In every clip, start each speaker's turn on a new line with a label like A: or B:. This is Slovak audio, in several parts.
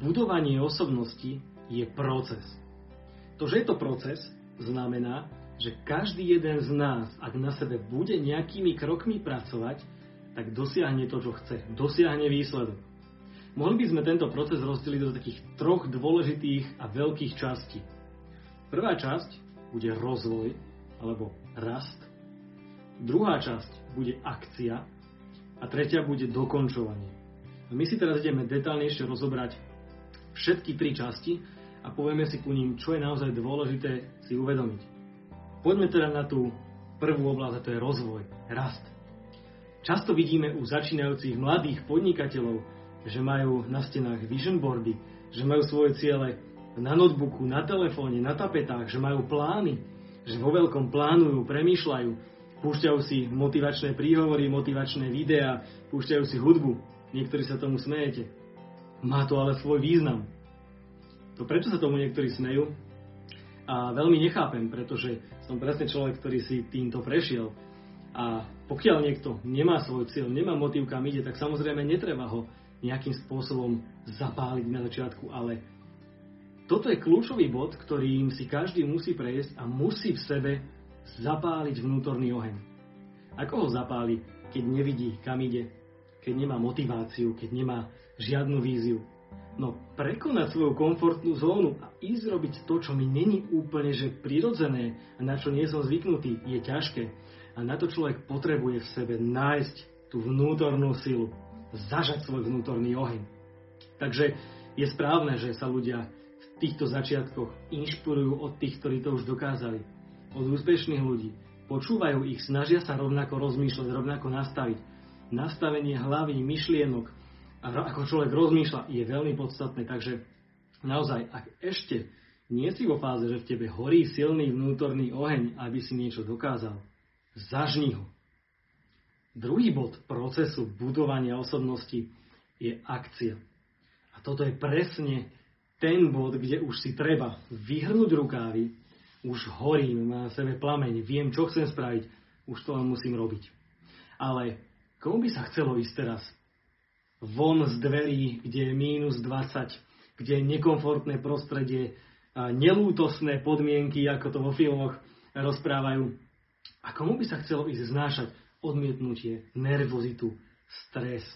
A: budovanie osobnosti je proces. To, že je to proces, znamená, že každý jeden z nás, ak na sebe bude nejakými krokmi pracovať, tak dosiahne to, čo chce. Dosiahne výsledok. Mohli by sme tento proces rozdeliť do takých troch dôležitých a veľkých častí. Prvá časť bude rozvoj alebo rast. Druhá časť bude akcia a tretia bude dokončovanie. A my si teraz ideme detálnejšie rozobrať všetky tri časti a povieme si ku ním, čo je naozaj dôležité si uvedomiť. Poďme teda na tú prvú oblasť, a to je rozvoj, rast. Často vidíme u začínajúcich mladých podnikateľov, že majú na stenách vision boardy, že majú svoje ciele na notebooku, na telefóne, na tapetách, že majú plány, že vo veľkom plánujú, premýšľajú, púšťajú si motivačné príhovory, motivačné videá, púšťajú si hudbu. Niektorí sa tomu smejete. Má to ale svoj význam. To prečo sa tomu niektorí smejú? A veľmi nechápem, pretože som presne človek, ktorý si týmto prešiel. A pokiaľ niekto nemá svoj cieľ, nemá motív, kam ide, tak samozrejme netreba ho nejakým spôsobom zapáliť na začiatku, ale toto je kľúčový bod, ktorým si každý musí prejsť a musí v sebe zapáliť vnútorný oheň. Ako ho zapáli, keď nevidí, kam ide, keď nemá motiváciu, keď nemá žiadnu víziu. No prekonať svoju komfortnú zónu a ísť robiť to, čo mi není úplne že prirodzené a na čo nie som zvyknutý, je ťažké. A na to človek potrebuje v sebe nájsť tú vnútornú silu, zažať svoj vnútorný oheň. Takže je správne, že sa ľudia v týchto začiatkoch inšpirujú od tých, ktorí to už dokázali. Od úspešných ľudí. Počúvajú ich, snažia sa rovnako rozmýšľať, rovnako nastaviť nastavenie hlavy, myšlienok ako človek rozmýšľa je veľmi podstatné. Takže naozaj, ak ešte nie si vo fáze, že v tebe horí silný vnútorný oheň, aby si niečo dokázal, zažni ho. Druhý bod procesu budovania osobnosti je akcia. A toto je presne ten bod, kde už si treba vyhrnúť rukávy, už horím, má na sebe plameň, viem, čo chcem spraviť, už to len musím robiť. Ale Komu by sa chcelo ísť teraz? Von z dverí, kde je mínus 20, kde je nekomfortné prostredie, nelútosné podmienky, ako to vo filmoch rozprávajú. A komu by sa chcelo ísť znášať odmietnutie, nervozitu, stres?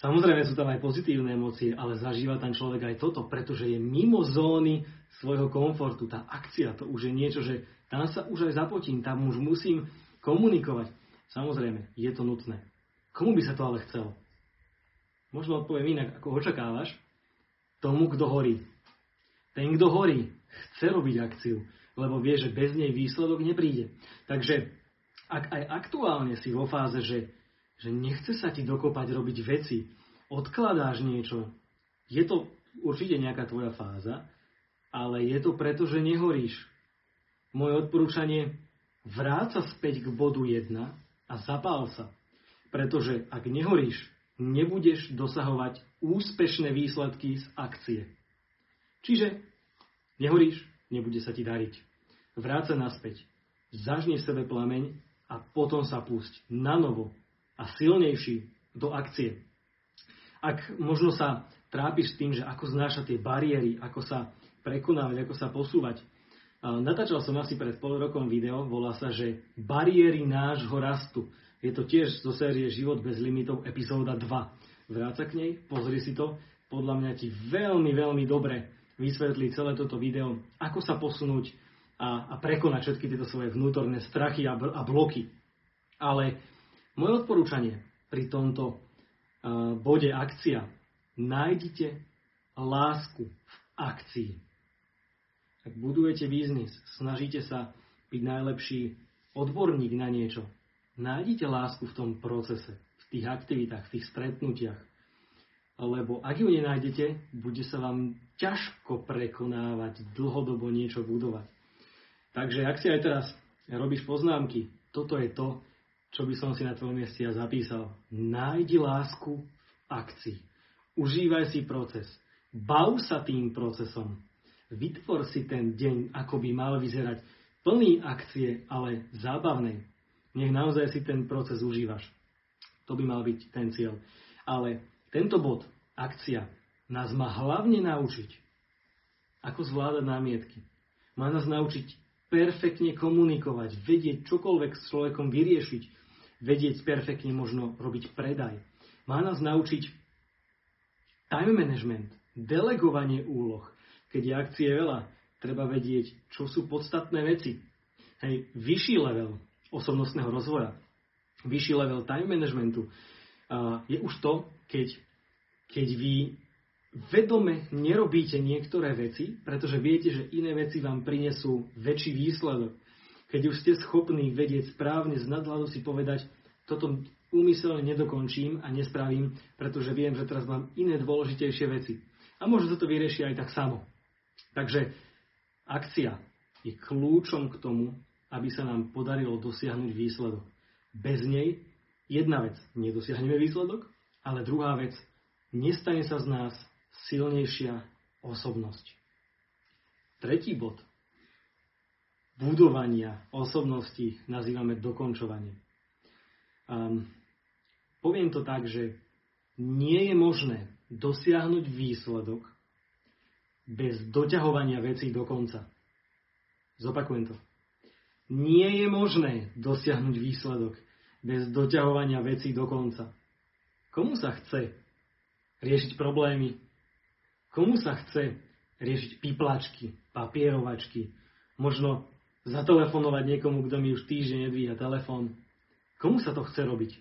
A: Samozrejme sú tam aj pozitívne emócie, ale zažíva tam človek aj toto, pretože je mimo zóny svojho komfortu. Tá akcia, to už je niečo, že tam sa už aj zapotím, tam už musím komunikovať. Samozrejme, je to nutné. Komu by sa to ale chcel? Možno odpoviem inak, ako očakávaš. Tomu, kto horí. Ten, kto horí, chce robiť akciu, lebo vie, že bez nej výsledok nepríde. Takže ak aj aktuálne si vo fáze, že, že nechce sa ti dokopať robiť veci, odkladáš niečo, je to určite nejaká tvoja fáza, ale je to preto, že nehoríš. Moje odporúčanie, vráť sa späť k bodu 1 a zapál sa. Pretože ak nehoríš, nebudeš dosahovať úspešné výsledky z akcie. Čiže nehoríš, nebude sa ti dariť. Vráť sa naspäť. Zažni v sebe plameň a potom sa púšť na novo a silnejší do akcie. Ak možno sa trápiš s tým, že ako znášať tie bariéry, ako sa prekonávať, ako sa posúvať, Natáčal som asi pred pol rokom video, volá sa, že Bariéry nášho rastu. Je to tiež zo série Život bez limitov, epizóda 2. Vráca k nej, pozri si to. Podľa mňa ti veľmi, veľmi dobre vysvetlí celé toto video, ako sa posunúť a, a prekonať všetky tieto svoje vnútorné strachy a, a bloky. Ale moje odporúčanie pri tomto uh, bode akcia, nájdite lásku v akcii. Ak budujete biznis, snažíte sa byť najlepší odborník na niečo, nájdite lásku v tom procese, v tých aktivitách, v tých stretnutiach. Lebo ak ju nenájdete, bude sa vám ťažko prekonávať, dlhodobo niečo budovať. Takže ak si aj teraz robíš poznámky, toto je to, čo by som si na tvojom mieste ja zapísal. Nájdi lásku v akcii. Užívaj si proces. Bav sa tým procesom. Vytvor si ten deň, ako by mal vyzerať plný akcie, ale zábavnej. Nech naozaj si ten proces užívaš. To by mal byť ten cieľ. Ale tento bod, akcia, nás má hlavne naučiť, ako zvládať námietky. Má nás naučiť perfektne komunikovať, vedieť čokoľvek s človekom vyriešiť, vedieť perfektne možno robiť predaj. Má nás naučiť time management, delegovanie úloh. Keď je akcie veľa, treba vedieť, čo sú podstatné veci. Hej, vyšší level osobnostného rozvoja, vyšší level time managementu je už to, keď, keď vy vedome nerobíte niektoré veci, pretože viete, že iné veci vám prinesú väčší výsledok. Keď už ste schopní vedieť správne z nadhľadu si povedať, toto úmyselne nedokončím a nespravím, pretože viem, že teraz mám iné dôležitejšie veci. A možno sa to vyrieši aj tak samo. Takže akcia je kľúčom k tomu, aby sa nám podarilo dosiahnuť výsledok. Bez nej jedna vec, nedosiahneme výsledok, ale druhá vec, nestane sa z nás silnejšia osobnosť. Tretí bod budovania osobnosti nazývame dokončovanie. Um, poviem to tak, že nie je možné dosiahnuť výsledok bez doťahovania vecí do konca. Zopakujem to. Nie je možné dosiahnuť výsledok bez doťahovania vecí do konca. Komu sa chce riešiť problémy? Komu sa chce riešiť piplačky, papierovačky? Možno zatelefonovať niekomu, kto mi už týždeň nedvíha telefón? Komu sa to chce robiť?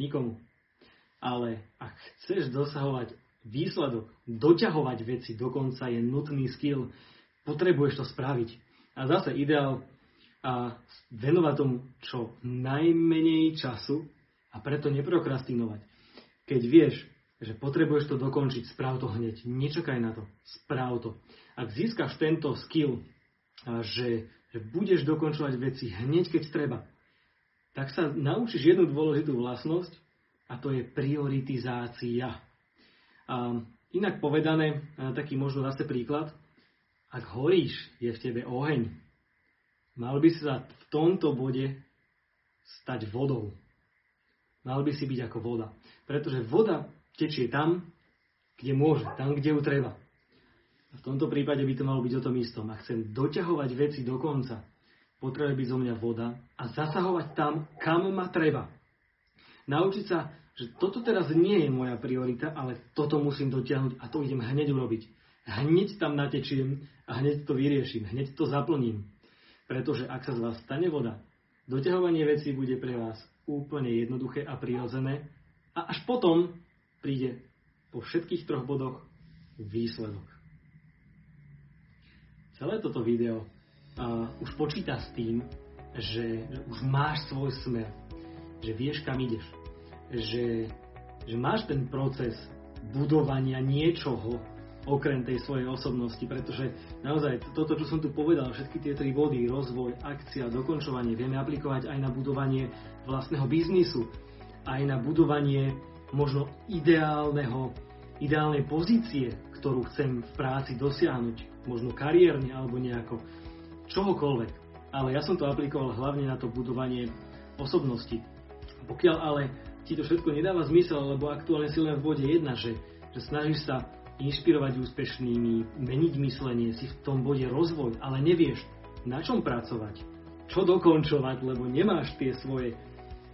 A: Nikomu. Ale ak chceš dosahovať výsledok, doťahovať veci dokonca je nutný skill, potrebuješ to spraviť. A zase ideál a venovať tomu čo najmenej času a preto neprokrastinovať. Keď vieš, že potrebuješ to dokončiť, správ to hneď. Nečakaj na to. Správ to. Ak získaš tento skill, že, že budeš dokončovať veci hneď, keď treba, tak sa naučíš jednu dôležitú vlastnosť a to je prioritizácia. A inak povedané, taký možno zase príklad, ak horíš, je v tebe oheň, mal by sa v tomto bode stať vodou. Mal by si byť ako voda. Pretože voda tečie tam, kde môže, tam, kde ju treba. A v tomto prípade by to malo byť o tom istom. Ak chcem doťahovať veci do konca, potrebuje byť zo mňa voda a zasahovať tam, kam ma treba. Naučiť sa, že toto teraz nie je moja priorita, ale toto musím dotiahnuť a to idem hneď urobiť. Hneď tam natečiem a hneď to vyrieším, hneď to zaplním. Pretože ak sa z vás stane voda, doťahovanie vecí bude pre vás úplne jednoduché a prirodzené a až potom príde po všetkých troch bodoch výsledok. Celé toto video uh, už počíta s tým, že, že už máš svoj smer, že vieš, kam ideš, že, že máš ten proces budovania niečoho, okrem tej svojej osobnosti, pretože naozaj toto, čo som tu povedal, všetky tie tri body, rozvoj, akcia, dokončovanie, vieme aplikovať aj na budovanie vlastného biznisu, aj na budovanie možno ideálneho, ideálnej pozície, ktorú chcem v práci dosiahnuť, možno kariérne alebo nejako, čohokoľvek. Ale ja som to aplikoval hlavne na to budovanie osobnosti. Pokiaľ ale ti to všetko nedáva zmysel, lebo aktuálne si len v bode jedna, že, že snažíš sa inšpirovať úspešnými, meniť myslenie, si v tom bode rozvoj, ale nevieš, na čom pracovať, čo dokončovať, lebo nemáš tie svoje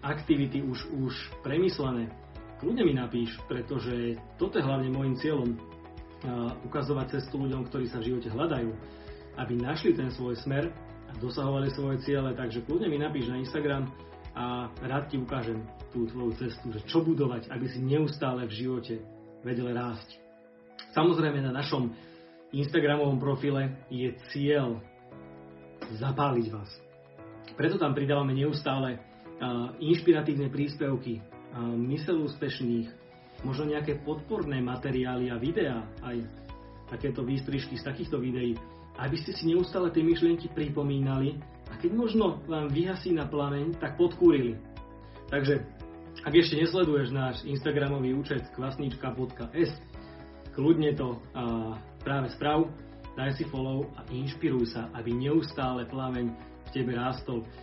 A: aktivity už, už premyslené, kľudne mi napíš, pretože toto je hlavne môjim cieľom, ukazovať cestu ľuďom, ktorí sa v živote hľadajú, aby našli ten svoj smer a dosahovali svoje ciele, takže kľudne mi napíš na Instagram a rád ti ukážem tú tvoju cestu, že čo budovať, aby si neustále v živote vedel rásť. Samozrejme na našom Instagramovom profile je cieľ zapáliť vás. Preto tam pridávame neustále inšpiratívne príspevky, mysel úspešných, možno nejaké podporné materiály a videá, aj takéto výstrižky z takýchto videí, aby ste si neustále tie myšlienky pripomínali a keď možno vám vyhasí na plameň, tak podkúrili. Takže, ak ešte nesleduješ náš Instagramový účet kvasnička.s, kľudne to uh, práve sprav, daj si follow a inšpiruj sa, aby neustále plameň v tebe rástol.